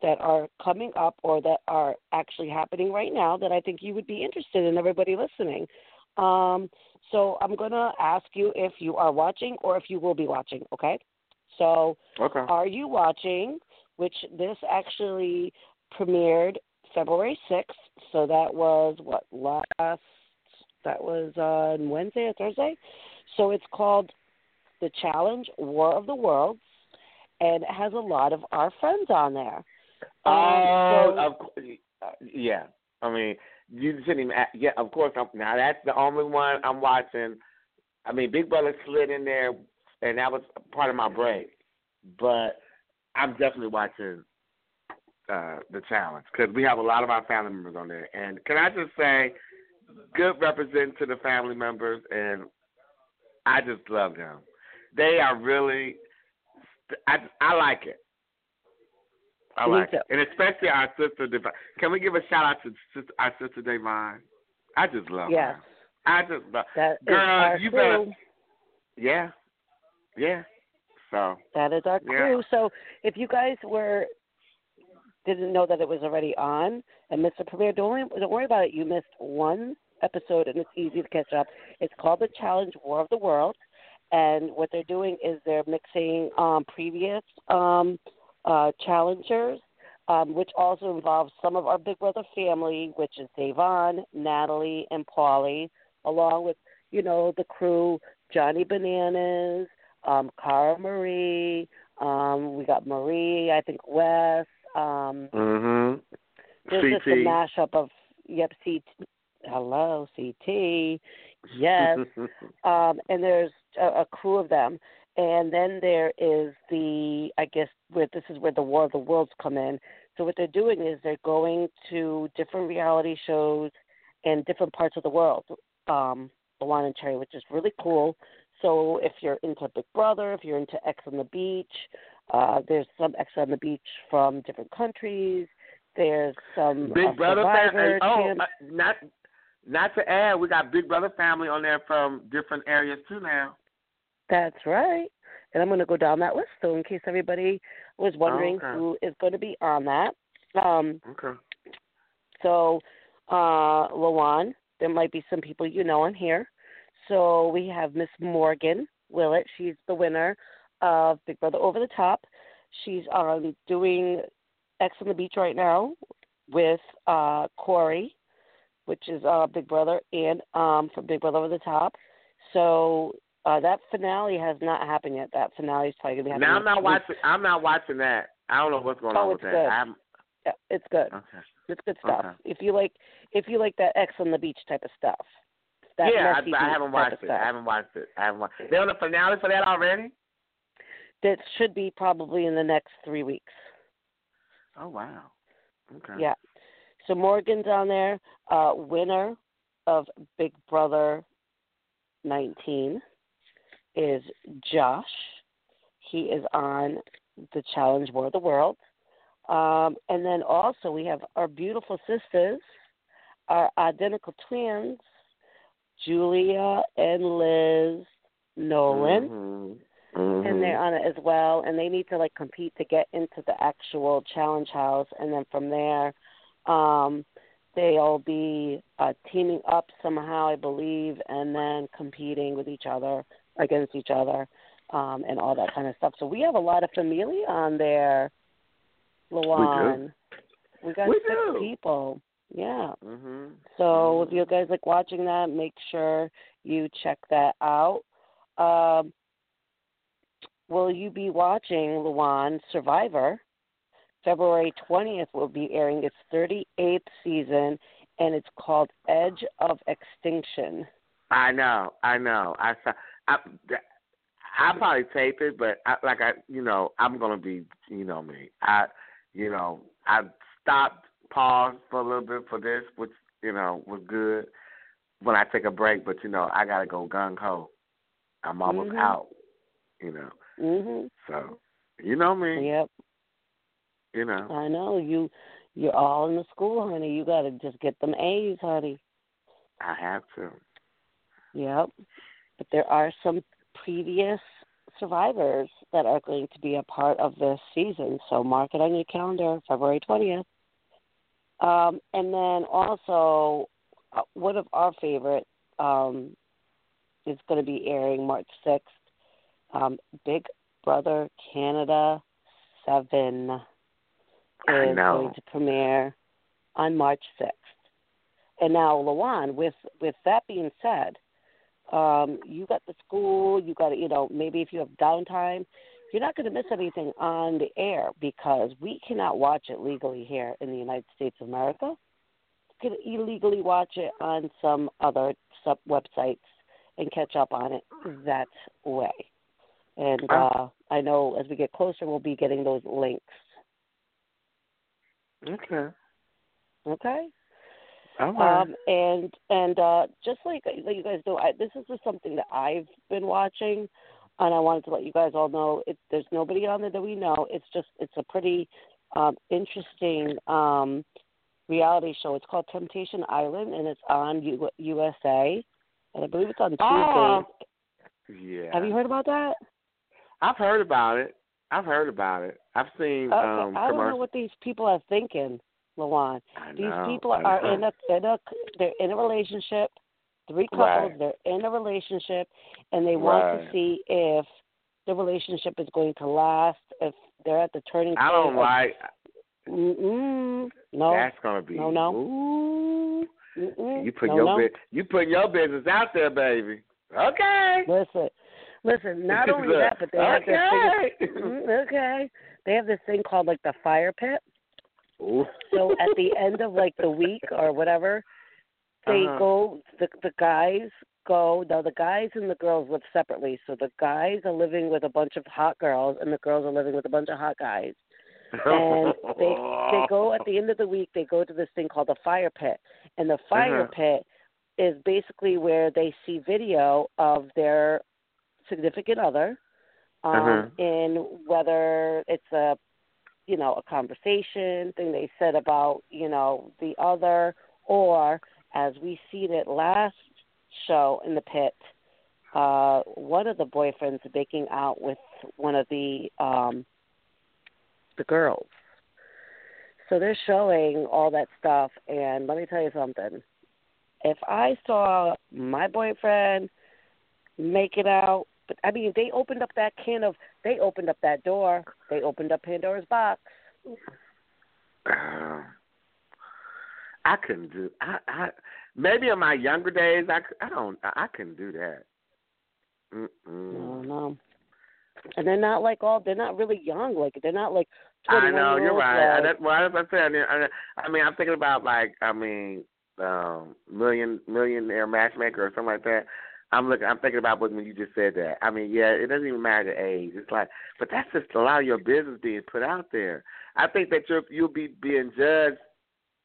that are coming up or that are actually happening right now that I think you would be interested in. Everybody listening. Um, so I'm going to ask you if you are watching or if you will be watching. Okay. So Okay. are you watching? Which this actually premiered February sixth, so that was what last? That was on Wednesday or Thursday. So it's called The Challenge: War of the Worlds, and it has a lot of our friends on there. Oh, Um, so- of course. Yeah. I mean, you shouldn't even. act- Yeah, of course. I'm, now that's the only one I'm watching. I mean, Big Brother slid in there, and that was part of my break. But I'm definitely watching uh the challenge because we have a lot of our family members on there. And can I just say, good represent to the family members, and I just love them. They are really. I I like it. I Me like too. it, and especially our sister. Devine. Can we give a shout out to sister, our sister Devine? I just love yes, her. I just love. that Girl, you better- Yeah, yeah. So That is our Yeah. crew. So if you guys were didn't know that it was already on and missed the premiere, don't worry, don't worry about it. You missed one episode and it's easy to catch up. It's called the Challenge War of the World, and what they're doing is they're mixing um, previous um, uh, challengers. Um, which also involves some of our Big Brother family, which is Da'Vonne, Natalie, and Paulie, along with you know the crew, Johnny Bananas, um, Cara Maria. Um, we got Marie, I think Wes. Um, mhm. there's just a CT. mashup of yep, CT. Hello, CT. Yes. [laughs] um, and there's a, a crew of them. And then there is the, I guess, where this is where the War of the Worlds come in. So what they're doing is they're going to different reality shows in different parts of the world, um, the one and Cherry, which is really cool. So if you're into Big Brother, if you're into Ex on the Beach, uh, there's some Ex on the Beach from different countries. There's some uh, Big Brother family. Oh, uh, not not to add, we got Big Brother family on there from different areas too now. That's right. And I'm going to go down that list, so in case everybody was wondering Okay. who is going to be on that. Um, Okay. so, uh, Lawon, there might be some people you know on here. So we have Miss Morgan Willett. She's the winner of Big Brother Over the Top. She's um, doing Ex on the Beach right now with uh, Corey, which is uh, Big Brother, and um, from Big Brother Over the Top. So Uh, that finale has not happened yet. That finale is probably gonna be happening. Now I'm not week. watching. I'm not watching that. I don't know what's going Oh, on with that. I'm, Yeah, it's good. okay. It's good stuff. Okay. If you like, if you like that Ex on the beach type of stuff. That yeah, messy I, I haven't watched it. stuff. I haven't watched it. I haven't watched. They on the finale for that already? That should be probably in the next three weeks. Oh wow. Okay. Yeah. So Morgan's on there. Uh, winner of Big Brother 19 is Josh. He is on the Challenge War of the World. Um, and then also we have our beautiful sisters, our identical twins, Julia and Liz Nolan Mhm. and Mhm. they're on it as well and they need to like compete to get into the actual challenge house and then from there um they'll be uh teaming up somehow i believe and then competing with each other against each other um and all that kind of stuff so we have a lot of familia on there Lawon. we got We six do. people yeah Mhm. so if Mhm. you guys like watching that, make sure you check that out. Um, will you be watching Lawon Survivor? February 20th will be airing its 38th season, and it's called Edge of Extinction. I know. I know. I saw. I, I probably tape it, but I, like I, you know, I'm gonna be, you know me. I, you know, I stopped, paused for a little bit for this, which you know was good when I take a break. But you know, I gotta go gung ho. I'm almost Mhm. out. You know, Mhm. so you know me. Yep. You know. I know you. You're all in the school, honey. You got to just get them A's, honey. I have to. Yep. But there are some previous survivors that are going to be a part of this season, so mark it on your calendar, February 20th. Um, and then also, uh, one of our favorite um, is going to be airing March 6th. Um, Big Brother Canada 7 is going to premiere on March 6th. And now, Lawon, with with that being said, um, you got the school, you got you know maybe if you have downtime, you're not going to miss anything on the air because we cannot watch it legally here in the United States of America. You can illegally watch it on some other sub websites and catch up on it that way. And uh, I know as we get closer, we'll be getting those links. Okay. Okay. Right. Um, and and uh, just like like you guys know, I, this is just something that I've been watching, and I wanted to let you guys all know. It, there's nobody on there that we know. It's just it's a pretty um, interesting um, reality show. It's called Temptation Island, and it's on U- USA, and I believe it's on Tuesdays. Oh, yeah. Have you heard about that? I've heard about it. I've heard about it. I've seen Okay, um I don't know commercials. what these people are thinking, Lawon. I These know, people are in a in a they're in a relationship. Three couples, Right. they're in a relationship, and they want to see if the relationship is going to last. If they're at the turning point. I don't like. Mm-mm, no. That's gonna be. No, no. Ooh, Mm-mm, you put no, your no. bu- you put your business out there, baby. Okay. Listen, listen. Not [laughs] only that, but they have this thing. Mm, okay. They have this thing called like the fire pit. Ooh. So at the [laughs] end of like the week or whatever, they Uh-huh. go. The the guys go. Now the guys and the girls live separately. So the guys are living with a bunch of hot girls, and the girls are living with a bunch of hot guys. And they they go at the end of the week. They go to this thing called the fire pit, and the fire Uh-huh. pit is basically where they see video of their significant other, um, Uh-huh. in whether it's a you know a conversation thing they said about you know the other, or as we see that last show in the pit, uh, one of the boyfriends making out with one of the um, the girls. So they're showing all that stuff, and let me tell you something. If I saw my boyfriend make it out, but I mean, they opened up that can of, they opened up that door, they opened up Pandora's box. [clears throat] [clears throat] I couldn't do. I, I maybe in my younger days, I, c- I don't. I, I couldn't do that. Mm-mm. No, no. And they're not like all. They're not really young. Like they're not like. I 21 know you're right. like- That's well, that's what I said. I mean, I, I mean, I'm thinking about like, I mean, um, million millionaire matchmaker or something like that. I'm looking. I'm thinking about when you just said that. I mean, yeah, it doesn't even matter the age. It's like, but that's just a lot of your business being put out there. I think that you'll you'll be being judged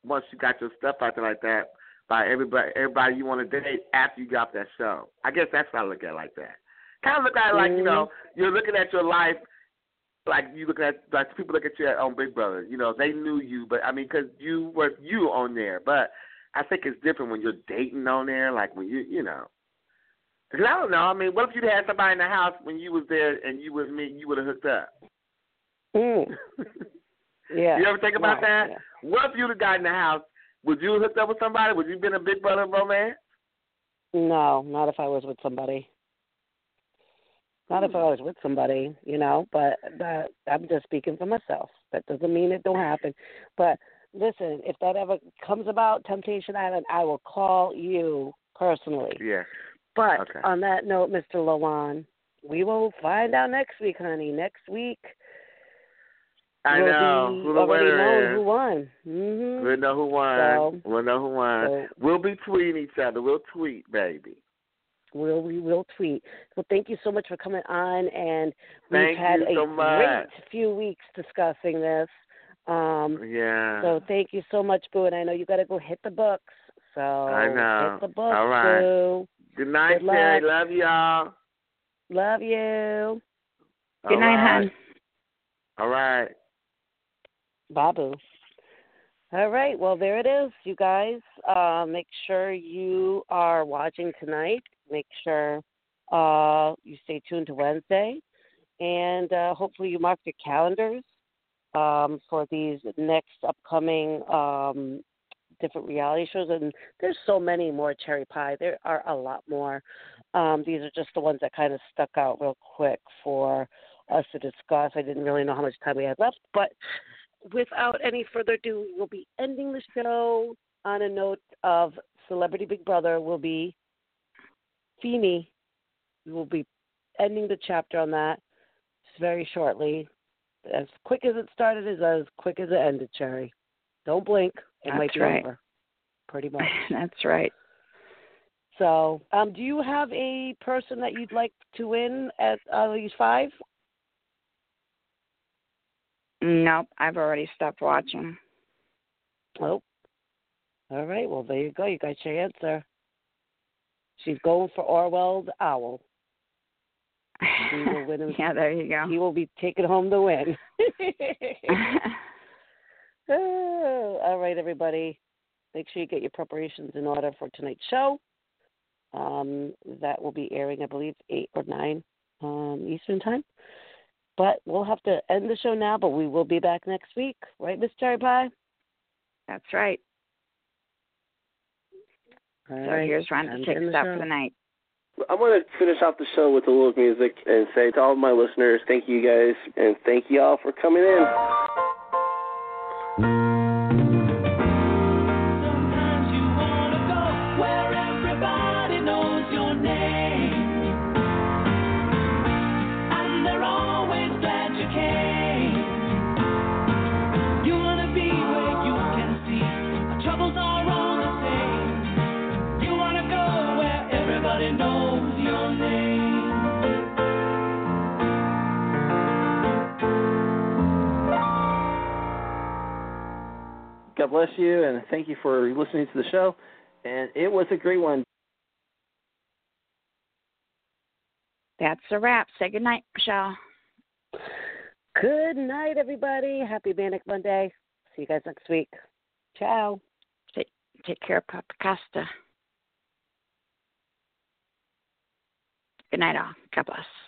once you got your stuff out there like that by everybody everybody you want to date after you got that show. I guess that's how I look at it like that. Kind of look at it like you know you're looking at your life like you look at like people look at you on Big Brother. You know they knew you, but I mean because you were you on there. But I think it's different when you're dating on there. Like when you you know. Because I don't know. I mean, what if you had somebody in the house when you was there and you was me, you would have hooked up? Mm. [laughs] Yeah. You ever think about Right, that? yeah. What if you'd have got in the house? Would you have hooked up with somebody? Would you been a Big Brother romance? No, not if I was with somebody. Not if I hmm. was with somebody, you know. But that, I'm just speaking for myself. That doesn't mean it don't happen. But listen, if that ever comes about, Temptation Island, I will call you personally. Yeah. But Okay. on that note, Mr. Lawon, we will find out next week, honey. Next week, I we'll know be who the already winner known is. who won. hmm We'll know who won. So- we'll know who won. So we'll be tweeting each other. We'll tweet, baby. we'll we will tweet. Well, thank you so much for coming on, and we've had you a so much. great few weeks discussing this. Um, Yeah. so thank you so much, Boo. And I know you got to go hit the books. So I know. hit the books, All right. Boo. Good night, Good. Terry. Love y'all. Love you, Good All night, right. hon. All right. Babu. All right. Well, there it is, you guys. Uh, make sure you are watching tonight. Make sure uh, you stay tuned to Wednesday, and uh, hopefully you mark your calendars um, for these next upcoming um, different reality shows. And there's so many more Cherry Pie. There are a lot more. Um, these are just the ones that kind of stuck out real quick for us to discuss. I didn't really know how much time we had left, but without any further ado, we'll be ending the show on a note of Celebrity Big Brother will be Feeny. We will be ending the chapter on that very shortly. As quick as it started is as quick as it ended, Cherry. Don't blink. It might That's be right. over. Pretty much. [laughs] That's right. So, um, do you have a person that you'd like to win at uh, these five? Nope, I've already stopped watching. Oh. All right. Well, there you go. You got your answer. She's going for Orwell the owl. He will win [laughs] him. yeah, there you go. He will be taking home the win. Oh, [laughs] [laughs] all right, everybody. Make sure you get your preparations in order for tonight's show. Um, that will be airing, I believe, eight or nine um, Eastern time. But we'll have to end the show now. But we will be back next week, right, Miss Cherry Pie? That's right. All So right. here's Ron to to take us the out for the night. I'm going to finish off the show with a little music and say to all of my listeners, thank you guys, and thank you all for coming in. God bless you, and thank you for listening to the show. And it was a great one. That's a wrap. Say good night, Michelle. Good night, everybody. Happy Manic Monday. See you guys next week. Ciao. Take, take care of Papa Costa. Good night, all. God bless.